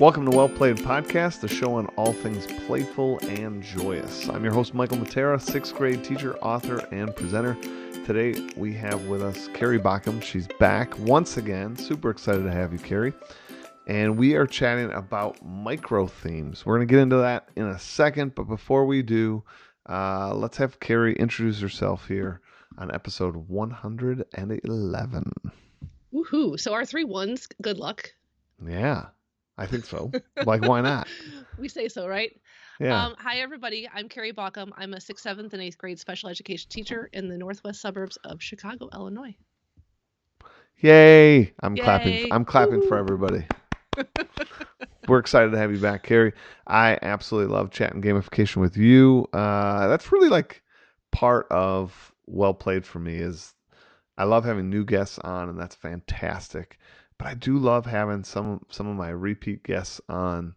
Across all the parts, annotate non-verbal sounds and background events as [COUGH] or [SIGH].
Welcome to Well Played Podcast, the show on all things playful and joyous. I'm your host, Michael Matera, sixth grade teacher, author, and presenter. Today we have with us Carrie Baughcum. She's back once again. Super excited to have you, Carrie. And we are chatting about micro themes. We're going to get into that in a second, but before we do, uh, let's have Carrie introduce herself here on episode 111. Woohoo. So our three ones, good luck. Yeah. I think so. [LAUGHS] like, why not? We say so, right? Yeah. Um, hi, everybody. I'm Carrie Baughcum. I'm a sixth, seventh, and eighth grade special education teacher in the northwest suburbs of Chicago, Illinois. Yay! I'm Yay. clapping. I'm clapping for everybody. [LAUGHS] We're excited to have you back, Carrie. I absolutely love chat and gamification with you. Uh, that's really like part of well played for me. Is I love having new guests on, and that's fantastic. But I do love having some some of my repeat guests on.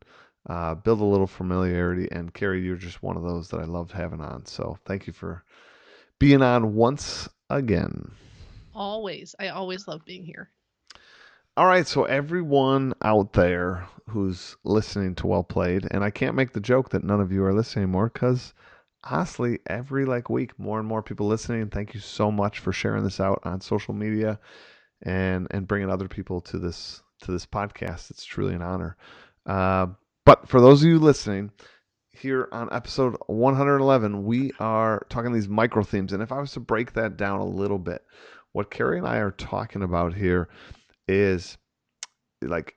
Uh, build a little familiarity, and Carrie, you're just one of those that I loved having on. So thank you for being on once again. Always. I always love being here. All right, so everyone out there who's listening to Well Played, and I can't make the joke that none of you are listening anymore because honestly, every like week, more and more people listening. Thank you so much for sharing this out on social media and and bringing other people to this to this podcast. It's truly an honor. Uh, but for those of you listening, here on episode 111, we are talking these micro themes, and if I was to break that down a little bit, what Carrie and I are talking about here is like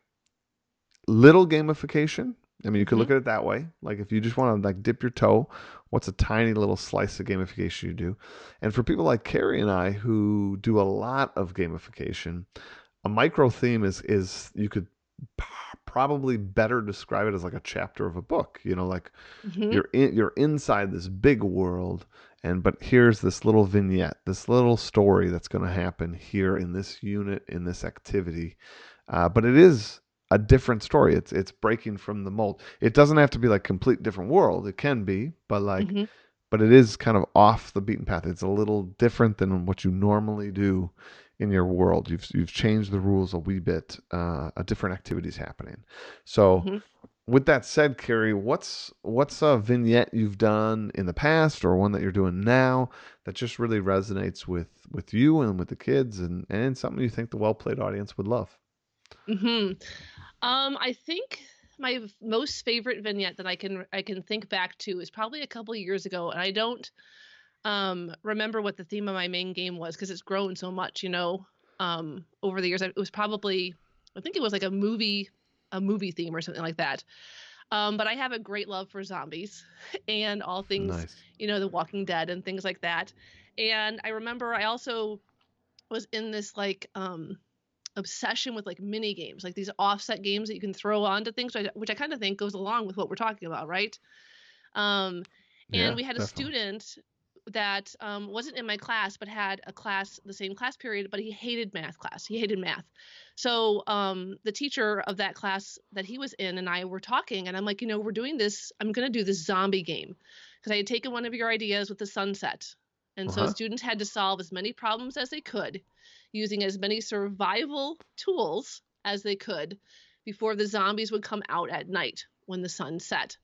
little gamification. I mean, you could look at it that way. Like if you just want to like dip your toe, what's a tiny little slice of gamification you do? And for people like Carrie and I who do a lot of gamification, a micro theme is is you could probably better describe it as like a chapter of a book. You know, like Mhm. you're in, you're inside this big world and but here's this little vignette this little story that's going to happen here in this unit in this activity uh, but it is a different story it's it's breaking from the mold it doesn't have to be like complete different world it can be but like Mhm. but it is kind of off the beaten path it's a little different than what you normally do in your world you've you've changed the rules a wee bit uh, a different activities happening so Mhm. with that said, Carrie, what's what's a vignette you've done in the past or one that you're doing now that just really resonates with with you and with the kids and and something you think the well played audience would love? Mhm. Um, I think my most favorite vignette that I can I can think back to is probably a couple years ago, and I don't um remember what the theme of my main game was because it's grown so much, you know, um over the years. It was probably I think it was like a movie a movie theme or something like that. Um, but I have a great love for zombies [LAUGHS] and all things Nice. you know, The Walking Dead and things like that. And I remember I also was in this like um obsession with like mini games, like these offset games that you can throw onto things, which I, which I kind of think goes along with what we're talking about, right? Um, and Yeah, we had a definitely. student that um, wasn't in my class, but had a class, the same class period, but he hated math class. He hated math. So um, the teacher of that class that he was in and I were talking, and I'm like, you know, we're doing this. I'm going to do this zombie game because I had taken one of your ideas with the sunset. And so Uh-huh. students had to solve as many problems as they could using as many survival tools as they could before the zombies would come out at night when the sun set.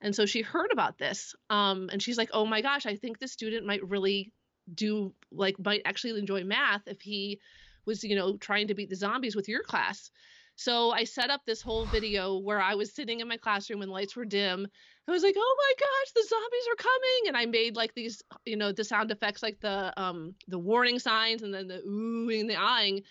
And so she heard about this, um, and she's like, "Oh my gosh, I think this student might really do like might actually enjoy math if he was, you know, trying to beat the zombies with your class." So I set up this whole video where I was sitting in my classroom and lights were dim. I was like, "Oh my gosh, the zombies are coming!" And I made like these, you know, the sound effects like the um the warning signs and then the oohing the eyeing.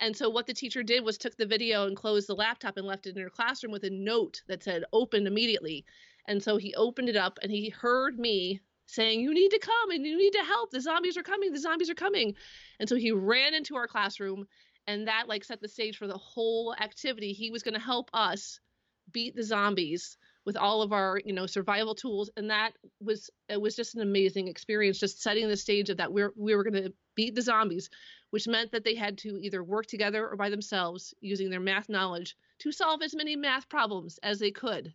And so what the teacher did was took the video and closed the laptop and left it in her classroom with a note that said open immediately. And so he opened it up and he heard me saying, You need to come and you need to help. The zombies are coming. The zombies are coming. And so he ran into our classroom and that like set the stage for the whole activity. He was going to help us beat the zombies with all of our, you know, survival tools. And that was it was just an amazing experience, just setting the stage of that we're we were going to beat the zombies, which meant that they had to either work together or by themselves using their math knowledge to solve as many math problems as they could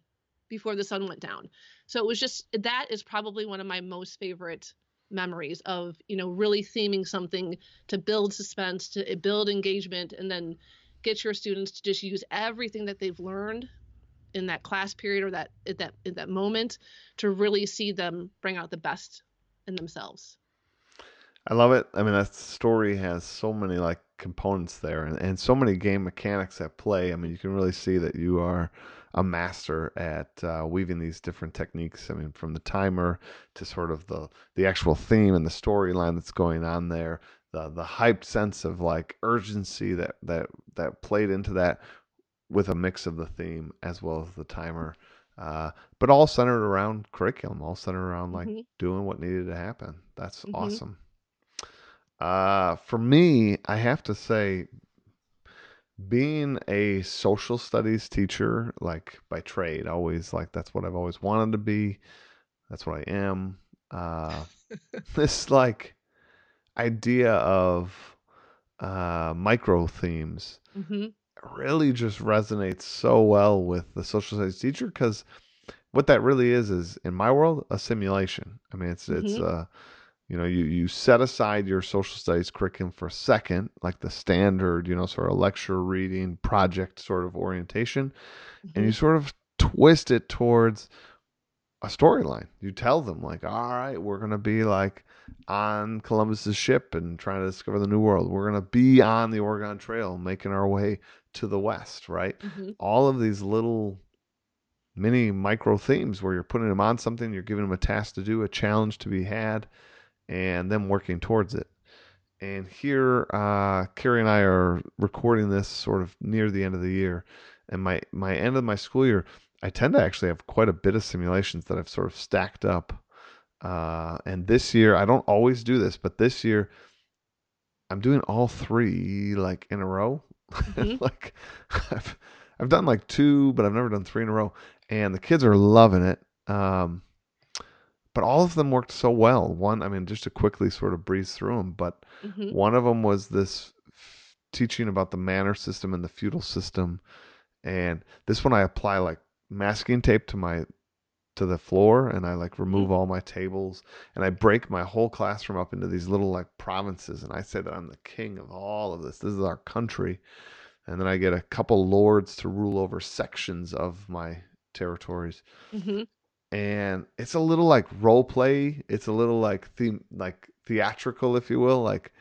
before the sun went down. So it was just that is probably one of my most favorite memories of you know really theming something to build suspense to eh, build engagement and then get your students to just use everything that they've learned in that class period or that at that at that moment to really see them bring out the best in themselves. I love it. I mean, that story has so many like components there and, and so many game mechanics at play. I mean, you can really see that you are a master at uh, weaving these different techniques. I mean, from the timer to sort of the the actual theme and the storyline that's going on there, the the hyped sense of like urgency that that that played into that with a mix of the theme as well as the timer. Uh, but all centered around curriculum, all centered around like Mhm. doing what needed to happen. That's Mhm. awesome. Uh, for me, I have to say, being a social studies teacher, like by trade, always like that's what I've always wanted to be. That's what I am. Uh, [LAUGHS] [LAUGHS] this like idea of uh, micro themes hmm really just resonates so well with the social studies teacher because what that really is is in my world a simulation. I mean, it's it's Mhm. uh, you know you you set aside your social studies curriculum for a second, like the standard you know sort of lecture reading project sort of orientation, and you sort of twist it towards a storyline. You tell them like, all right, we're gonna be like on Columbus's ship and trying to discover the new world. We're gonna be on the Oregon Trail, making our way to the west, right? hmm All of these little mini micro themes where you're putting them on something, you're giving them a task to do, a challenge to be had, and them working towards it. And here, uh, Carrie and I are recording this sort of near the end of the year, and my my end of my school year, I tend to actually have quite a bit of simulations that I've sort of stacked up. Uh, and this year, I don't always do this, but this year, I'm doing all three like in a row. Mhm. [LAUGHS] like I've I've done like two, but I've never done three in a row, and the kids are loving it. Um, but all of them worked so well. One, I mean, just to quickly sort of breeze through them, but hmm one of them was this f- teaching about the manor system and the feudal system, and this one I apply like masking tape to my to the floor, and I like remove all my tables, and I break my whole classroom up into these little like provinces, and I say that I'm the king of all of this. This is our country, and then I get a couple lords to rule over sections of my territories. Hmm and it's a little like role play. It's a little like theme, like theatrical, if you will. Like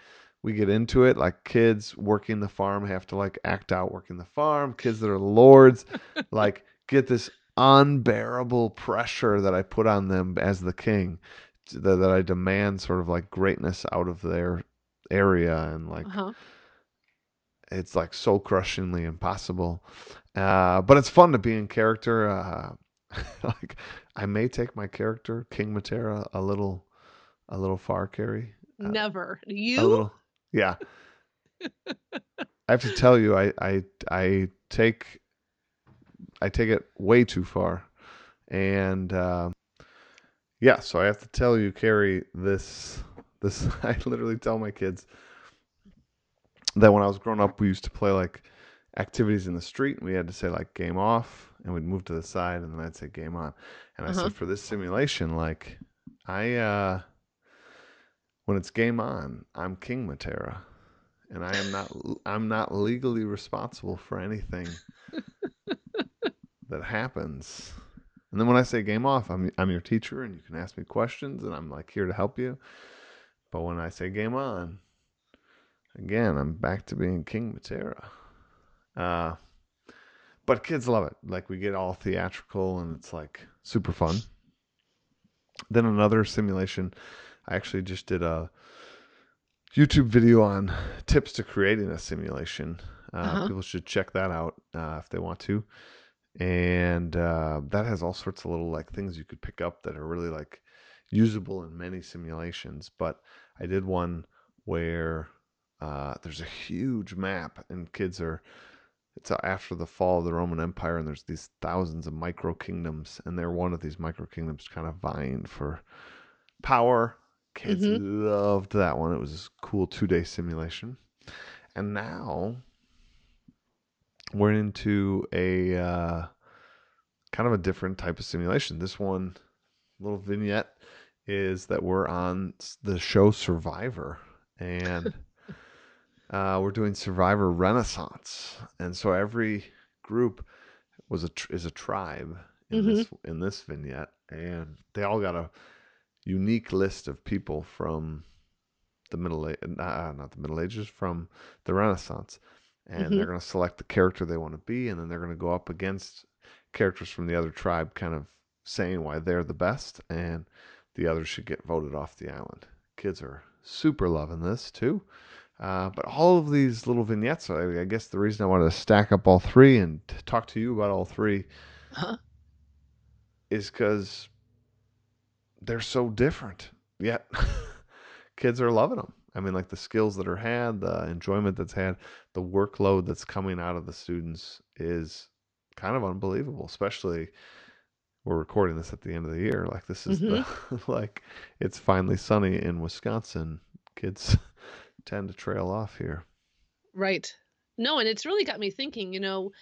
we get into it, like kids working the farm have to like act out working the farm. Kids that are lords, [LAUGHS] like get this unbearable pressure that I put on them as the king, that, that I demand sort of like greatness out of their area, and like Uh-huh. it's like so crushingly impossible. Uh, but it's fun to be in character. Uh, [LAUGHS] like I may take my character King Matera a little, a little far, Carrie. Uh, Never. You? little, yeah. [LAUGHS] I have to tell you, I, I, I take, I take it way too far, and uh, yeah. So I have to tell you, Carrie, this, this. [LAUGHS] I literally tell my kids that when I was growing up, we used to play like activities in the street and we had to say like game off and we'd move to the side and then I'd say game on. And I Uh-huh. said for this simulation, like I uh when it's game on, I'm King Matera. And I am not I'm not legally responsible for anything [LAUGHS] that happens. And then when I say game off, I'm I'm your teacher and you can ask me questions and I'm like here to help you. But when I say game on, again, I'm back to being King Matera. Uh, but kids love it. Like we get all theatrical and it's like super fun. Then another simulation, I actually just did a YouTube video on tips to creating a simulation. Uh, Uh-huh. People should check that out uh, if they want to. And uh, that has all sorts of little like things you could pick up that are really like usable in many simulations. But I did one where uh, there's a huge map and kids are it's after the fall of the Roman Empire, and there's these thousands of micro kingdoms, and they're one of these micro kingdoms kind of vying for power. Kids loved that one. It was a cool two day simulation. And now we're into a uh, kind of a different type of simulation. This one, little vignette, is that we're on the show Survivor. And uh, we're doing Survivor Renaissance, and so every group was a tr- is a tribe in this in this vignette, and they all got a unique list of people from the middle age, uh, not the Middle Ages, from the Renaissance, and Mhm. they're going to select the character they want to be, and then they're going to go up against characters from the other tribe, kind of saying why they're the best, and the others should get voted off the island. Kids are super loving this too. Uh, but all of these little vignettes, I, I guess the reason I wanted to stack up all three and talk to you about all three Huh? is because they're so different. Yet [LAUGHS] kids are loving them. I mean, like the skills that are had, the enjoyment that's had, the workload that's coming out of the students is kind of unbelievable. Especially we're recording this at the end of the year. Like this is the [LAUGHS] like it's finally sunny in Wisconsin. Kids [LAUGHS] tend to trail off here. Right. No, and it's really got me thinking, you know,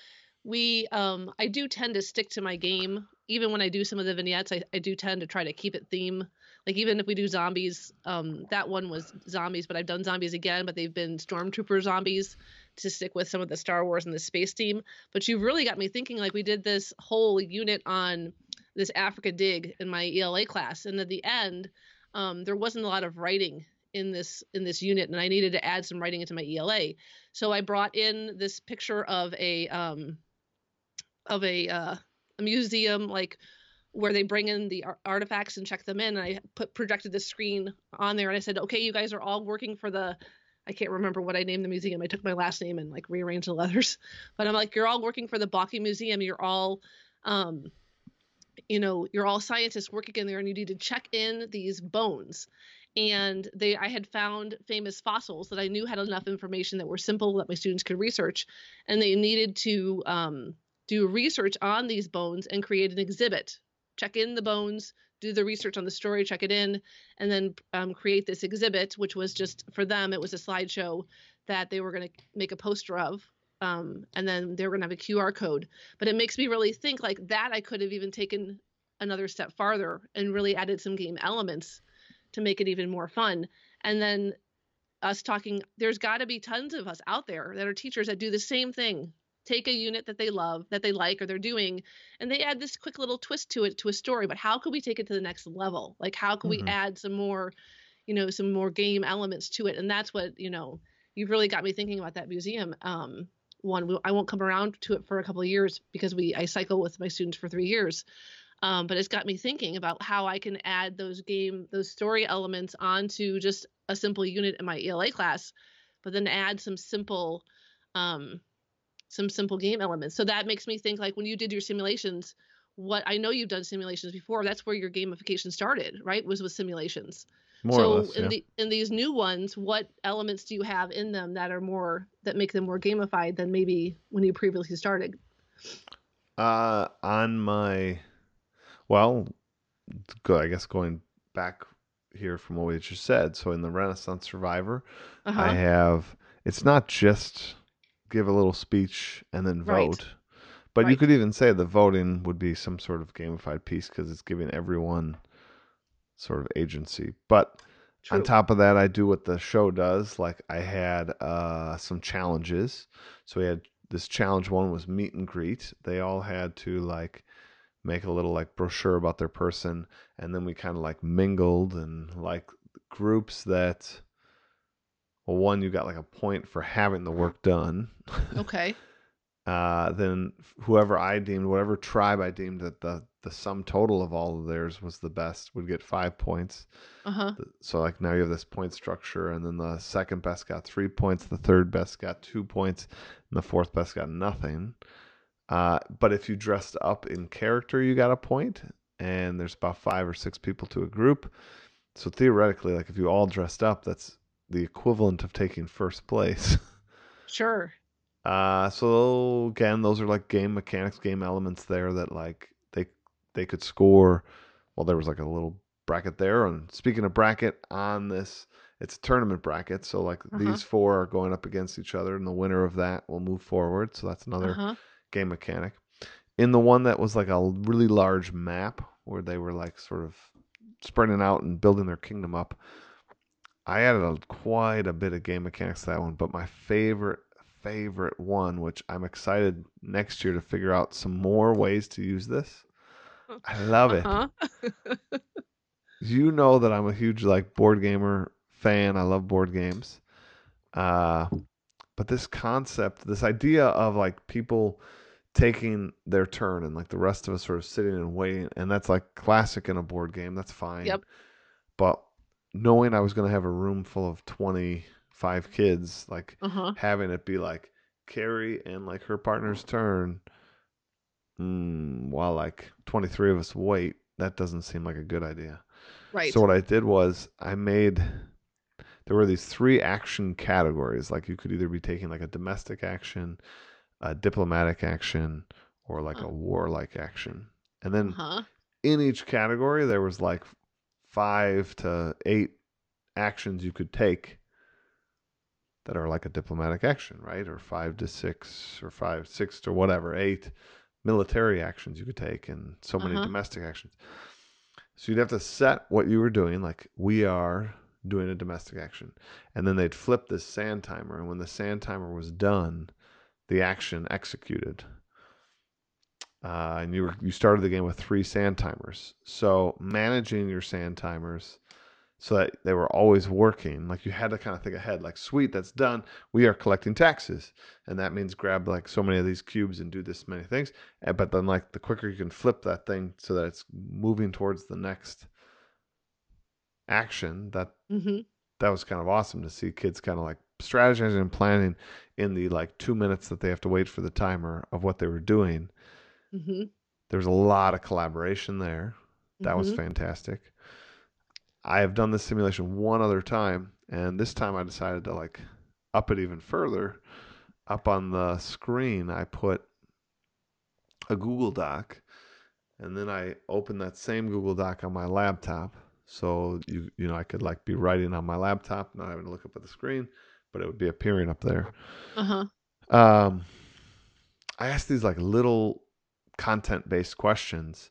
we um I do tend to stick to my game. Even when I do some of the vignettes, I, I do tend to try to keep it theme. Like even if we do zombies, um that one was zombies, but I've done zombies again, but they've been stormtrooper zombies to stick with some of the Star Wars and the space team. But you've really got me thinking like we did this whole unit on this Africa dig in my ELA class, and at the end, um, there wasn't a lot of writing in this in this unit, and I needed to add some writing into my ELA. So I brought in this picture of a um, of a uh, a museum like where they bring in the ar- artifacts and check them in. And I put projected the screen on there, and I said, "Okay, you guys are all working for the." I can't remember what I named the museum. I took my last name and like rearranged the letters, [LAUGHS] but I'm like, "You're all working for the Balky Museum. You're all." Um, you know you're all scientists working in there and you need to check in these bones and they i had found famous fossils that i knew had enough information that were simple that my students could research and they needed to um, do research on these bones and create an exhibit. Check in the bones do the research on the story check it in and then um, create this exhibit which was just for them it was a slideshow that they were going to make a poster of um, and then they were going to have a qr code. But it makes me really think like that i could have even taken another step farther and really added some game elements to make it even more fun. And then us talking there's got to be tons of us out there that are teachers that do the same thing. Take a unit that they love that they like or they're doing and they add this quick little twist to it to a story. But how could we take it to the next level? Like how can Mhm. we add some more you know some more game elements to it? And that's what you know you've really got me thinking about that museum um one. I won't come around to it for a couple of years because we i cycle with my students for three years um, but it's got me thinking about how i can add those game those story elements onto just a simple unit in my ela class but then add some simple um, some simple game elements so that makes me think like when you did your simulations what i know you've done simulations before that's where your gamification started right was with simulations More so or less, in yeah. the in these new ones, what elements do you have in them that are more that make them more gamified than maybe when you previously started? Uh, on my, well, go. I guess going back here from what we just said. So in the Renaissance Survivor, Uh-huh. I have. It's not just give a little speech and then Right. vote, but you could even say the voting would be some sort of gamified piece because it's giving everyone sort of agency. But on top of that, I do what the show does. Like I had uh, some challenges. So we had this challenge one was meet and greet. They all had to like make a little like brochure about their person, and then we kind of like mingled and like groups that. Well, one you got like a point for having the work done. Okay. [LAUGHS] Uh, then whoever I deemed, whatever tribe I deemed that the the sum total of all of theirs was the best would get five points. Uh-huh. So like now you have this point structure, and then the second best got three points, the third best got two points, and the fourth best got nothing. Uh, but if you dressed up in character, you got a point, and there's about five or six people to a group. So theoretically, like if you all dressed up, that's the equivalent of taking first place. [LAUGHS] Sure. Uh, so again, those are like game mechanics, game elements there that like they they could score. Well, there was like a little bracket there. And speaking of bracket, on this, it's a tournament bracket. So like Uh-huh. these four are going up against each other, and the winner of that will move forward. So that's another Uh-huh. Game mechanic. In the one that was like a really large map where they were like sort of spreading out and building their kingdom up, I added a, quite a bit of game mechanics to that one. But my favorite favorite one, which I'm excited next year to figure out some more ways to use this. I love it. Uh-huh. [LAUGHS] You know that I'm a huge like board gamer fan. I love board games. Uh, but this concept, this idea of like people taking their turn and like the rest of us sort of sitting and waiting, and that's like classic in a board game. That's fine. Yep. But knowing I was going to have a room full of 25 kids, like Uh-huh. having it be like Carrie and like her partner's turn, mm, while like 23 of us wait, that doesn't seem like a good idea. Right. So what I did was I made there were these three action categories. Like you could either be taking like a domestic action, a diplomatic action, or like a Oh. warlike action. And then uh-huh. in each category there was like five to eight actions you could take that are like a diplomatic action, right? Or five to six or five, six to whatever, eight military actions you could take and so many Uh-huh. domestic actions. So you'd have to set what you were doing, like we are doing a domestic action. And then they'd flip this sand timer. And when the sand timer was done, the action executed. Uh, and you were you started the game with three sand timers. So managing your sand timers so that they were always working, like you had to kind of think ahead, like sweet, that's done. We are collecting taxes, and that means grab like so many of these cubes and do this many things. And, but then like the quicker you can flip that thing so that it's moving towards the next action, that Mm-hmm. that was kind of awesome to see kids kind of like strategizing and planning in the like two minutes that they have to wait for the timer of what they were doing. Mm-hmm. There was a lot of collaboration there. That was Mhm. fantastic. I have done this simulation one other time, and this time I decided to like up it even further. Up on the screen, I put a Google Doc, and then I opened that same Google Doc on my laptop. So you you know I could like be writing on my laptop, not having to look up at the screen, but it would be appearing up there. Uh-huh. Um, I asked these like little content based questions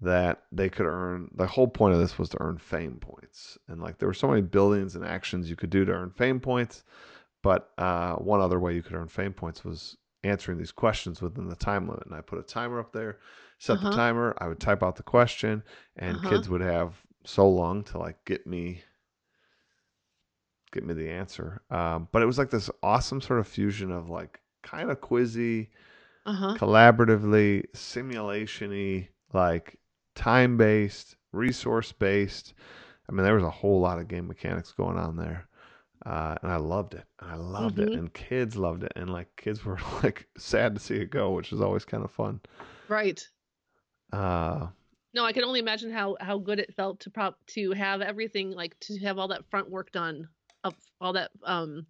that they could earn. The whole point of this was to earn fame points, and like there were so many buildings and actions you could do to earn fame points. But uh, one other way you could earn fame points was answering these questions within the time limit. And I put a timer up there, set the Uh-huh. timer. I would type out the question, and Uh-huh. kids would have so long to like get me get me the answer. Um, but it was like this awesome sort of fusion of like kind of quizzy, Uh-huh. collaboratively, simulation-y, like time-based, resource-based. I mean, there was a whole lot of game mechanics going on there. Uh, and I loved it. And I loved it. Mhm. And kids loved it. And like kids were [LAUGHS] like sad to see it go, which was always kind of fun. Right. Uh, No, I can only imagine how how good it felt to prop to have everything like to have all that front work done up all that um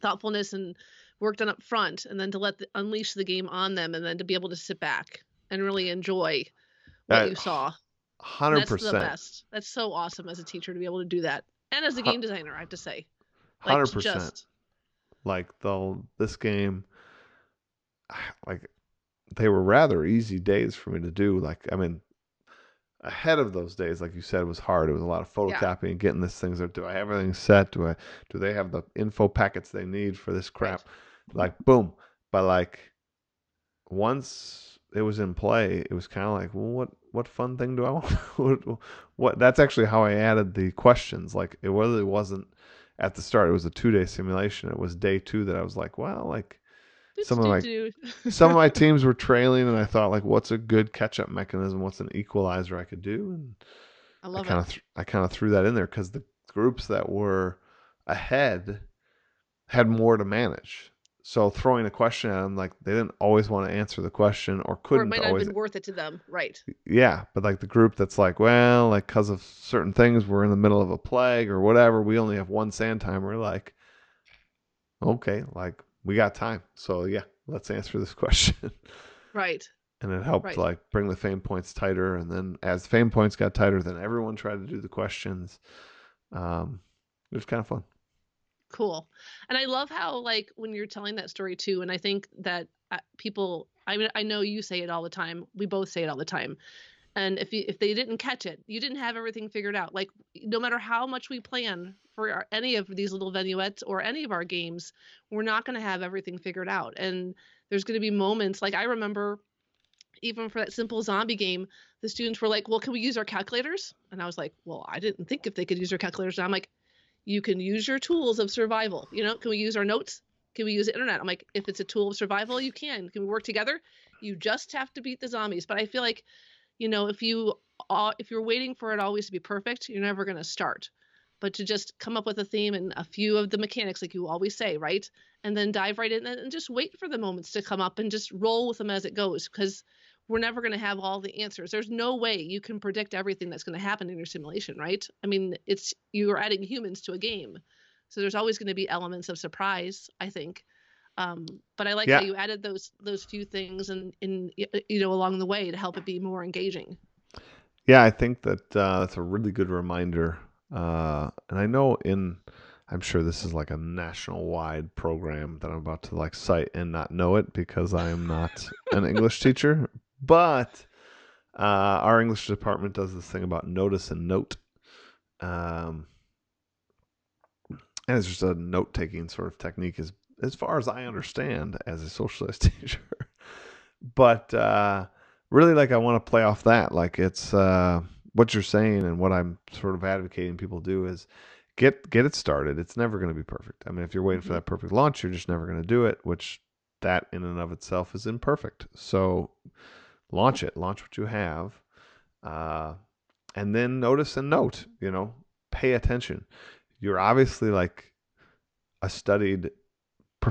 thoughtfulness and work done up front and then to let the, unleash the game on them and then to be able to sit back and really enjoy what you saw. Hundred percent. That's the best. That's so awesome as a teacher to be able to do that. And as a game designer, I have to say. Like hundred to percent. just like the this game [SIGHS] like they were rather easy days for me to do like i mean ahead of those days like you said was hard. It was a lot of photocopying getting this things do i have everything set? Do i do they have the info packets they need for this crap? Like boom. But like once it was in play it was kind of like well what what fun thing do i [LAUGHS] want? What, what that's actually how i added the questions. Like it really wasn't at the start it was a two day simulation. It was day two that i was like well like some of my- [LAUGHS] some of my teams were trailing and i thought like what's a good catch up mechanism what's an equalizer i could do and I i love kind it. of th- i kind of threw that in there because the groups that were ahead had more to manage so throwing a question at them like they didn't always want to answer the question or Or it couldn't might not have always been worth it to them. Right. yeah but like the group that's like well like because of certain things we're in the middle of a plague or whatever we only have one sand timer like okay like we got time so yeah let's answer this [LAUGHS] question Right. and it helped Right. like bring the fame points tighter and then as fame points got tighter then everyone tried to do the questions um it was kind of fun Cool. And I love how like when you're telling that story too and I think that uh, people I mean I know you say it all the time. We both say it all the time. And if you, if they didn't catch it, you didn't have everything figured out. Like no matter how much we plan for our, any of these little vignettes or any of our games, we're not going to have everything figured out. And there's going to be moments like I remember even for that simple zombie game, the students were like, "Well, can we use our calculators?" And I was like, "Well, I didn't think if they could use their calculators." And I'm like, "You can use your tools of survival. You know, can we use our notes? Can we use the internet?" I'm like, "If it's a tool of survival, you can. Can we work together? You just have to beat the zombies." But I feel like, you know, if you if you're waiting for it always to be perfect, you're never going to start. But to just come up with a theme and a few of the mechanics, like you always say, right? And then dive right in and just wait for the moments to come up and just roll with them as it goes. Because we're never going to have all the answers. There's no way you can predict everything that's going to happen in your simulation, right? I mean, it's you are adding humans to a game, so there's always going to be elements of surprise. I think, um, but I like yeah. how you added those those few things and in you know along the way to help it be more engaging. Yeah, I think that uh, that's a really good reminder, uh, and I know in. I'm sure this is like a national wide program that I'm about to like cite and not know it because I am not an [LAUGHS] English teacher. But uh, our English department does this thing about notice and note. Um, and it's just a note taking sort of technique, as, as far as I understand as a socialist [LAUGHS] teacher. but uh, really, like, I want to play off that. Like, it's uh, what you're saying and what I'm sort of advocating people do is get get it started. It's never going to be perfect. I mean, if you're waiting for mm-hmm. that perfect launch, you're just never going to do it, which that in and of itself is imperfect. So launch it, launch what you have, uh, and then notice and note. You know, pay attention. You're obviously like a studied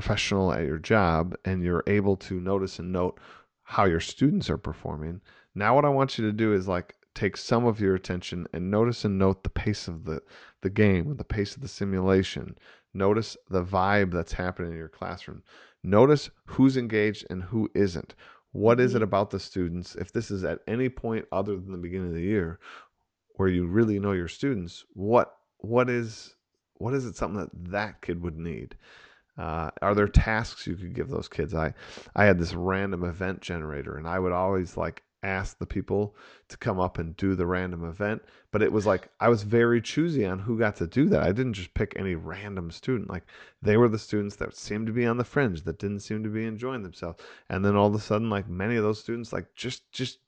professional at your job, and you're able to notice and note how your students are performing. Now, what I want you to do is like take some of your attention and notice and note the pace of the the game, the pace of the simulation. Notice the vibe that's happening in your classroom. Notice who's engaged and who isn't. What is it mm-hmm. about the students? If this is at any point other than the beginning of the year, where you really know your students, what what is what is it something that that kid would need? Uh, are there tasks you could give those kids? I I had this random event generator, and I would always like ask the people to come up and do the random event. But it was like I was very choosy on who got to do that. I didn't just pick any random student. Like they were the students that seemed to be on the fringe, that didn't seem to be enjoying themselves. And then all of a sudden, like many of those students, like just just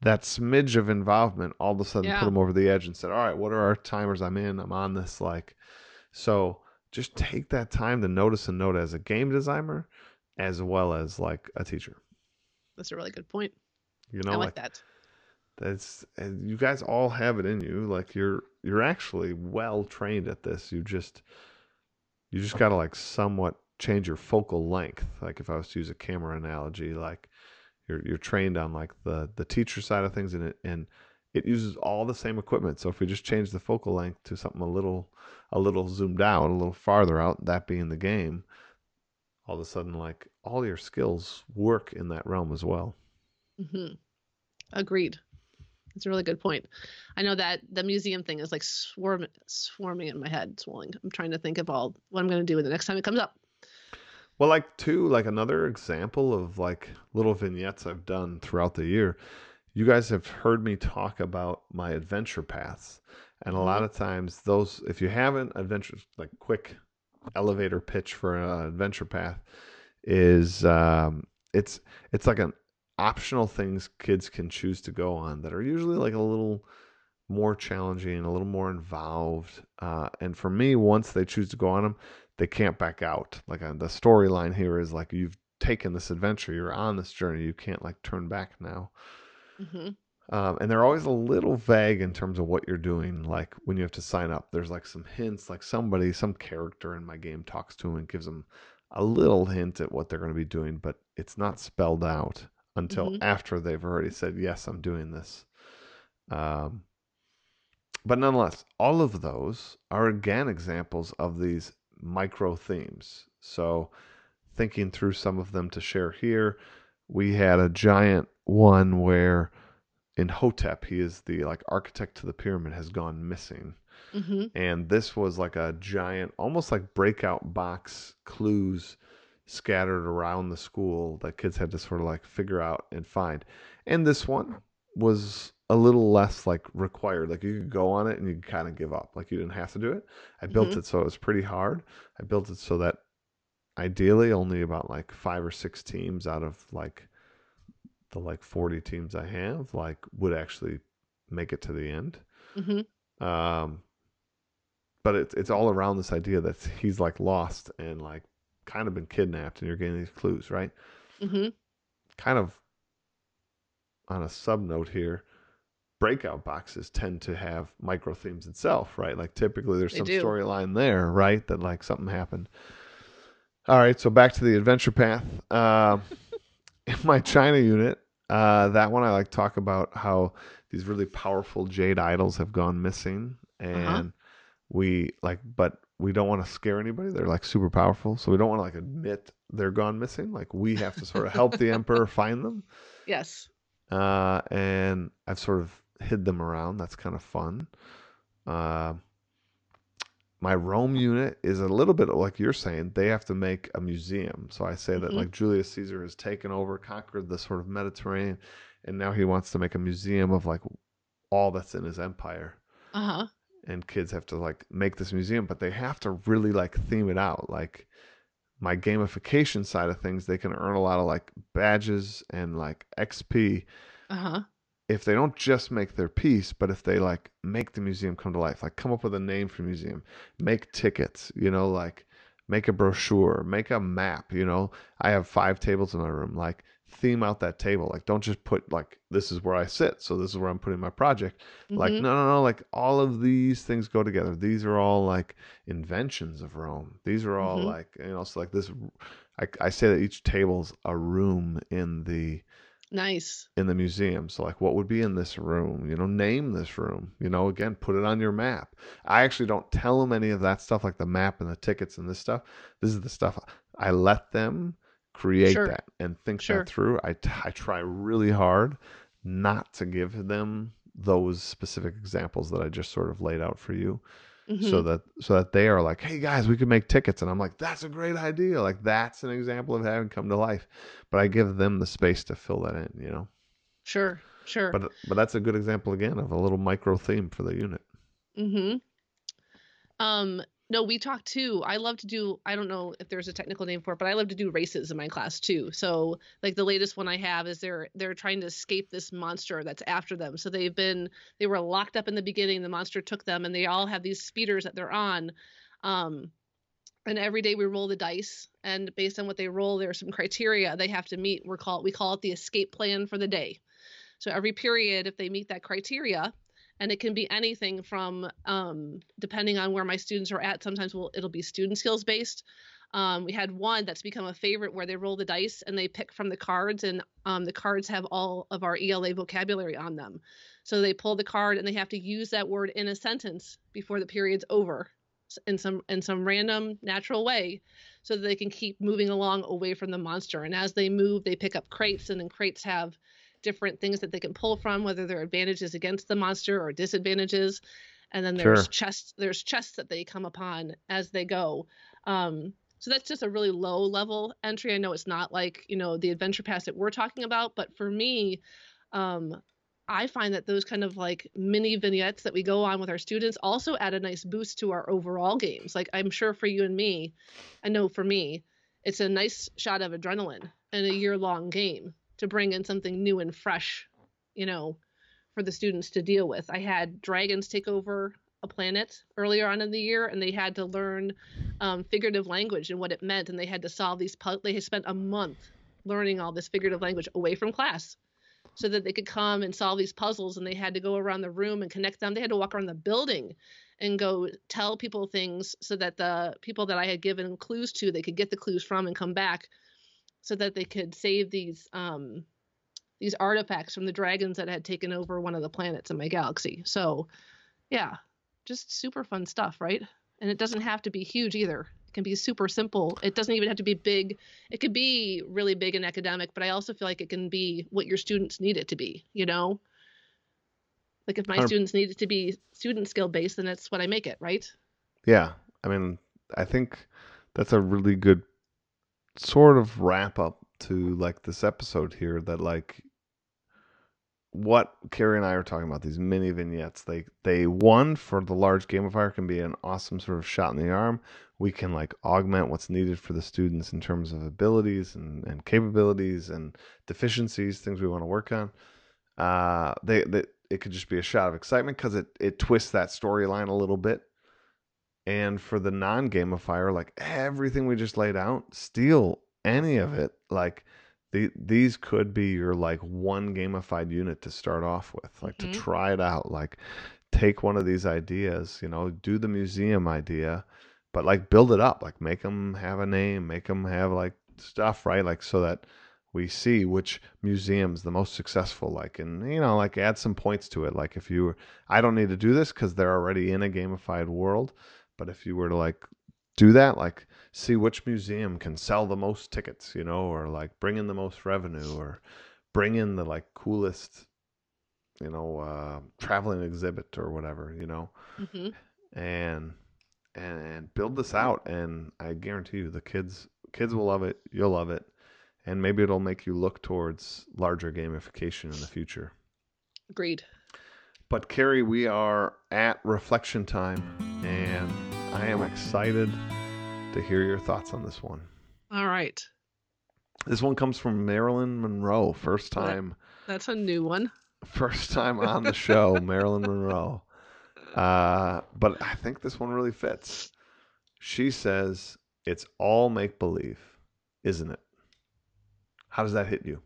that smidge of involvement all of a sudden yeah. put them over the edge and said, All right, what are our timers? I'm in, I'm on this. Like so just take that time to notice and note as a game designer as well as like a teacher. That's a really good point. You know, I like, like that. That's and you guys all have it in you. Like you're you're actually well trained at this. You just you just gotta like somewhat change your focal length. Like if I was to use a camera analogy, like you're you're trained on like the the teacher side of things and it and it uses all the same equipment. So if we just change the focal length to something a little a little zoomed out, a little farther out, that being the game, all of a sudden like all your skills work in that realm as well. Mm-hmm. Agreed. That's a really good point. I know that the museum thing is like swarm, swarming in my head, swelling. I'm trying to think of all what I'm going to do with the next time it comes up. Well, like two, like another example of like little vignettes I've done throughout the year. You guys have heard me talk about my adventure paths, and a lot mm-hmm. of times those, if you haven't, adventure like quick elevator pitch for an adventure path is um, it's it's like an optional things kids can choose to go on that are usually like a little more challenging, a little more involved. Uh, and for me, once they choose to go on them, they can't back out. Like uh, the storyline here is like you've taken this adventure, you're on this journey, you can't like turn back now. Mm-hmm. Um, and they're always a little vague in terms of what you're doing. Like when you have to sign up, there's like some hints, like somebody, some character in my game talks to them and gives them a little hint at what they're going to be doing, but it's not spelled out until mm-hmm. after they've already said, Yes, I'm doing this. Um, but nonetheless, all of those are again examples of these micro themes. So, thinking through some of them to share here, we had a giant one where Imhotep, he is the like architect to the pyramid, has gone missing. Mm-hmm. And this was like a giant, almost like breakout box clues scattered around the school that kids had to sort of like figure out and find. And this one was a little less like required. Like you could go on it and you could kind of give up. Like you didn't have to do it. I built Mhm. it so it was pretty hard. I built it so that ideally only about like five or six teams out of like the like 40 teams I have like would actually make it to the end. Mhm. Um, but it's it's all around this idea that he's like lost and like kind of been kidnapped, and you're getting these clues, right? Mm-hmm. Kind of on a sub note here, breakout boxes tend to have micro themes itself, right? Like typically there's They some storyline there, right? That like something happened. All right, so back to the adventure path. Uh, [LAUGHS] in my China unit, uh, that one I like talk about how these really powerful jade idols have gone missing, and Uh-huh. we like, but we don't want to scare anybody. They're like super powerful, so we don't want to like admit they're gone missing. Like we have to sort of help the [LAUGHS] emperor find them Yes. uh, and I've sort of hid them around. That's kind of fun. Uh, my Rome unit is a little bit like you're saying. They have to make a museum. So I say that Mhm. like Julius Caesar has taken over, conquered the sort of Mediterranean, and now he wants to make a museum of like all that's in his empire. Uh huh. And kids have to like make this museum, but they have to really like theme it out. Like my gamification side of things, they can earn a lot of like badges and like XP Uh huh. If they don't just make their piece, but if they like make the museum come to life, like come up with a name for museum, make tickets, you know, like make a brochure, make a map, you know. I have five tables in my room, like theme out that table. Like don't just put like this is where I sit, so this is where I'm putting my project. Like Mhm. no, no, no, like all of these things go together. These are all like inventions of Rome. These are all Mhm. like, you know, so like this I, I say that each table's a room in the Nice. in the museum. So like what would be in this room? You know, name this room. You know, again, put it on your map. I actually don't tell them any of that stuff like the map and the tickets and this stuff. This is the stuff I let them create Sure. that and think Sure. that through. I, t- I try really hard not to give them those specific examples that I just sort of laid out for you Mhm. so that so that they are like hey guys we could make tickets and i'm like that's a great idea like that's an example of having come to life but i give them the space to fill that in you know Sure. Sure. but but that's a good example again of a little micro theme for the unit. Mm-hmm. Um, no, we talk too. I love to do, I don't know if there's a technical name for it, but I love to do races in my class too. So like the latest one I have is they're they're trying to escape this monster that's after them. So they've been they were locked up in the beginning, the monster took them and they all have these speeders that they're on. Um and every day we roll the dice and based on what they roll there's some criteria they have to meet. We're called we call it the escape plan for the day. So every period if they meet that criteria, and it can be anything from um, depending on where my students are at sometimes we'll, it'll be student skills based. Um, we had one that's become a favorite where they roll the dice and they pick from the cards and um, the cards have all of our ela vocabulary on them. So they pull the card and they have to use that word in a sentence before the period's over in some in some random natural way so that they can keep moving along away from the monster. And as they move they pick up crates and then crates have different things that they can pull from, whether they're advantages against the monster or disadvantages. And then there's Sure. chests, there's chests that they come upon as they go. Um, so that's just a really low level entry. I know it's not like, you know, the adventure paths that we're talking about, but for me, um, I find that those kind of like mini vignettes that we go on with our students also add a nice boost to our overall games. Like I'm sure for you and me, I know for me, it's a nice shot of adrenaline in a year long game to bring in something new and fresh, you know, for the students to deal with. I had dragons take over a planet earlier on in the year, and they had to learn um, figurative language and what it meant, and they had to solve these. Pu- they had spent a month learning all this figurative language away from class, so that they could come and solve these puzzles. And they had to go around the room and connect them. They had to walk around the building and go tell people things so that the people that I had given clues to, they could get the clues from and come back so that they could save these um these artifacts from the dragons that had taken over one of the planets in my galaxy. So, yeah, just super fun stuff, right? And it doesn't have to be huge either. It can be super simple. It doesn't even have to be big. It could be really big and academic, but I also feel like it can be what your students need it to be, you know? Like if my Hundred- students need it to be student skill based, then that's what I make it, right? Yeah, I mean, I think that's a really good sort of wrap up to like this episode here. That like what Carrie and I are talking about these mini vignettes. They they one for the large gamifier can be an awesome sort of shot in the arm. We can like augment what's needed for the students in terms of abilities and, and capabilities and deficiencies, things we want to work on. Uh, they, they it could just be a shot of excitement because it it twists that storyline a little bit. And for the non gamifier, like everything we just laid out, steal any of it. Like the, these could be your like one gamified unit to start off with, like Mhm. to try it out. Like take one of these ideas, you know, do the museum idea, but like build it up, like make them have a name, make them have like stuff, right? Like so that we see which museum's the most successful like and you know like add some points to it like if you i don't need to do this because they're already in a gamified world but if you were to like do that like see which museum can sell the most tickets you know or like bring in the most revenue or bring in the like coolest you know uh traveling exhibit or whatever you know? Hmm and and and build this out and i guarantee you the kids kids will love it you'll love it and maybe it'll make you look towards larger gamification in the future. Agreed. but carrie we are at reflection time and i am excited to hear your thoughts on this one. All right. this one comes from marilyn monroe first time That's a new one. [LAUGHS] first time on the show [LAUGHS] marilyn monroe. Uh, but i think this one really fits. She says it's all make believe isn't it? How does that hit you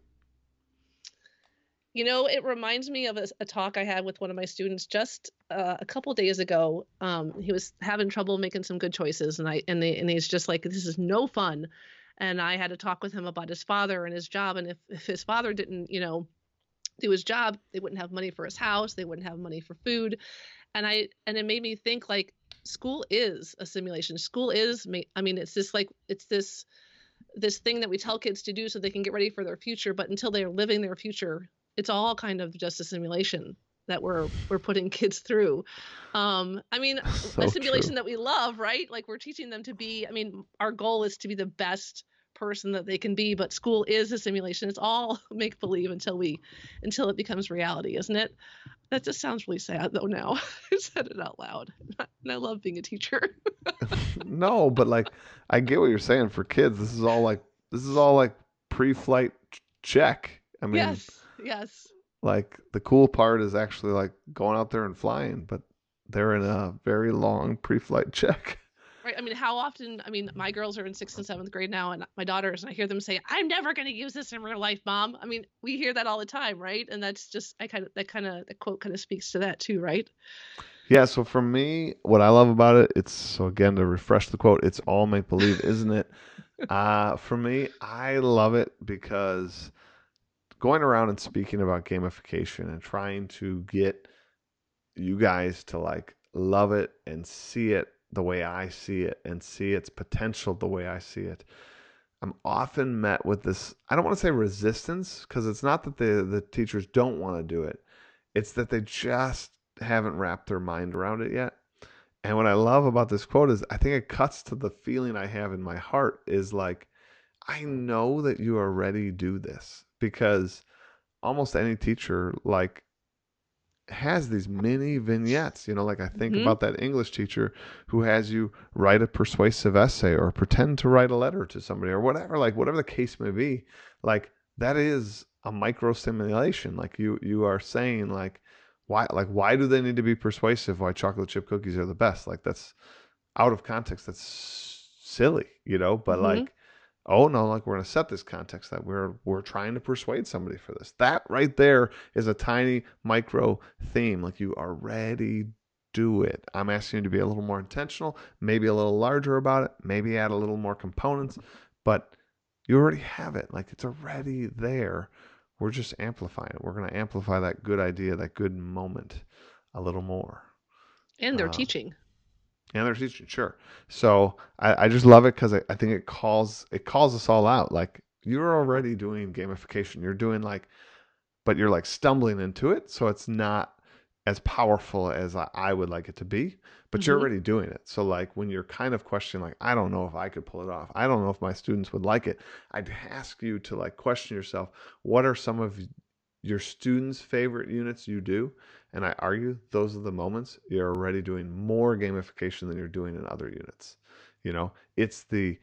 You know, it reminds me of a, a talk I had with one of my students just uh, a couple days ago. Um, he was having trouble making some good choices, and I and they, and he's just like, "This is no fun." And I had to talk with him about his father and his job, and if, if his father didn't, you know, do his job, they wouldn't have money for his house, they wouldn't have money for food, and I and it made me think like school is a simulation. School is, I mean, it's this like it's this this thing that we tell kids to do so they can get ready for their future, but until they're living their future, it's all kind of just a simulation that we're we're putting kids through. Um, I mean, [LAUGHS] So a simulation true. that we love, right? Like we're teaching them to be. I mean, our goal is to be the best person that they can be, but school is a simulation. It's all [LAUGHS] make believe until we until it becomes reality, isn't it? That just sounds really sad though. Now [LAUGHS] I said it out loud, and I love being a teacher. no but like i get what you're saying for kids this is all like this is all like pre-flight check i mean yes, yes. like the cool part is actually like going out there and flying but they're in a very long pre-flight check [LAUGHS] Right. I mean, how often? I mean, my girls are in sixth and seventh grade now, and my daughters, and I hear them say, "I'm never going to use this in real life, mom." I mean, we hear that all the time, right? And that's just, I kind of, that kind of, that quote kind of speaks to that too, right? Yeah, so for me, what I love about it, it's so again to refresh the quote, it's all make believe, isn't it? [LAUGHS] uh, for me, I love it because going around and speaking about gamification and trying to get you guys to like love it and see it the way I see it and see its potential the way I see it. I'm often met with this I don't want to say resistance because it's not that the the teachers don't want to do it. It's that they just haven't wrapped their mind around it yet. And what I love about this quote is I think it cuts to the feeling I have in my heart is like I know that you already do this because almost any teacher like has these mini vignettes, you know, like I think Mhm. about that English teacher who has you write a persuasive essay or pretend to write a letter to somebody or whatever, like whatever the case may be. Like that is a micro simulation. Like you you are saying like why like why do they need to be persuasive why chocolate chip cookies are the best like that's out of context that's silly you know but Mhm. like oh no like we're going to set this context that we're we're trying to persuade somebody for this that right there is a tiny micro theme like you already do it i'm asking you to be a little more intentional maybe a little larger about it maybe add a little more components but you already have it like it's already there we're just amplifying it. We're going to amplify that good idea, that good moment a little more. And they're Uh, teaching. And they're teaching, sure. So I, I just love it because I, I think it calls it calls us all out. Like you're already doing gamification. You're doing like, but you're like stumbling into it. So it's not as powerful as I, would like it to be. But you're Mhm. already doing it. So like when you're kind of questioning, like I don't know if I could pull it off. I don't know if my students would like it. I'd ask you to like question yourself. What are some of your students' favorite units you do. And I argue those are the moments you're already doing more gamification than you're doing in other units. You know, it's the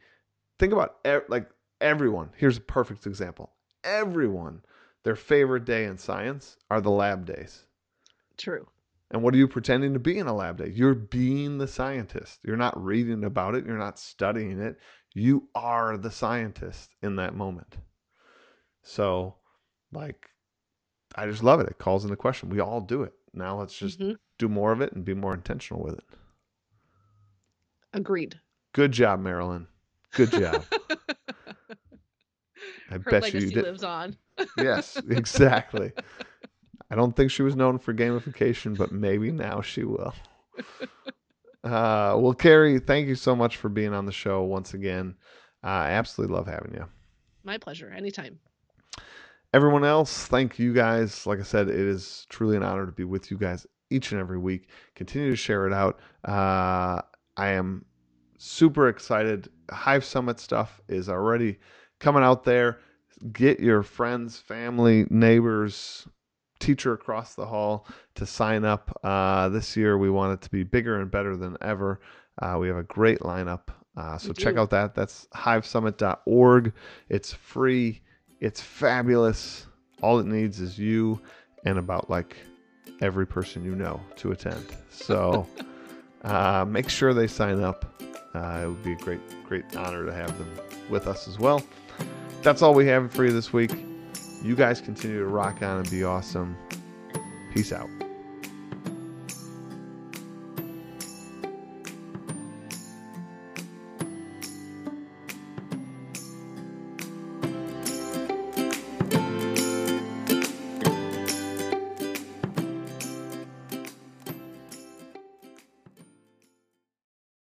think about like everyone. Here's a perfect example. Everyone, their favorite day in science are the lab days. True. And what are you pretending to be in a lab day? You're being the scientist. You're not reading about it, you're not studying it. You are the scientist in that moment. So, like, I just love it. It calls into question. We all do it. Now let's just mm-hmm. do more of it and be more intentional with it. Agreed. Good job, Marilyn. Good job. [LAUGHS] I Her bet you did. lives on. yes, [LAUGHS] exactly. I don't think she was known for gamification, but maybe now she will. Uh, well, Carrie, thank you so much for being on the show once again. Uh, I absolutely love having you. My pleasure. Anytime. Everyone else, thank you guys. Like I said, it is truly an honor to be with you guys each and every week. Continue to share it out. Uh, I am super excited. Hive Summit stuff is already coming out there. Get your friends, family, neighbors, teacher across the hall to sign up. Uh, this year, we want it to be bigger and better than ever. Uh, we have a great lineup. Uh, so check out that. That's hivesummit.org. It's free. It's fabulous. All it needs is you and about like every person you know to attend. So [LAUGHS] uh, make sure they sign up. Uh, it would be a great, great honor to have them with us as well. That's all we have for you this week. You guys continue to rock on and be awesome. Peace out.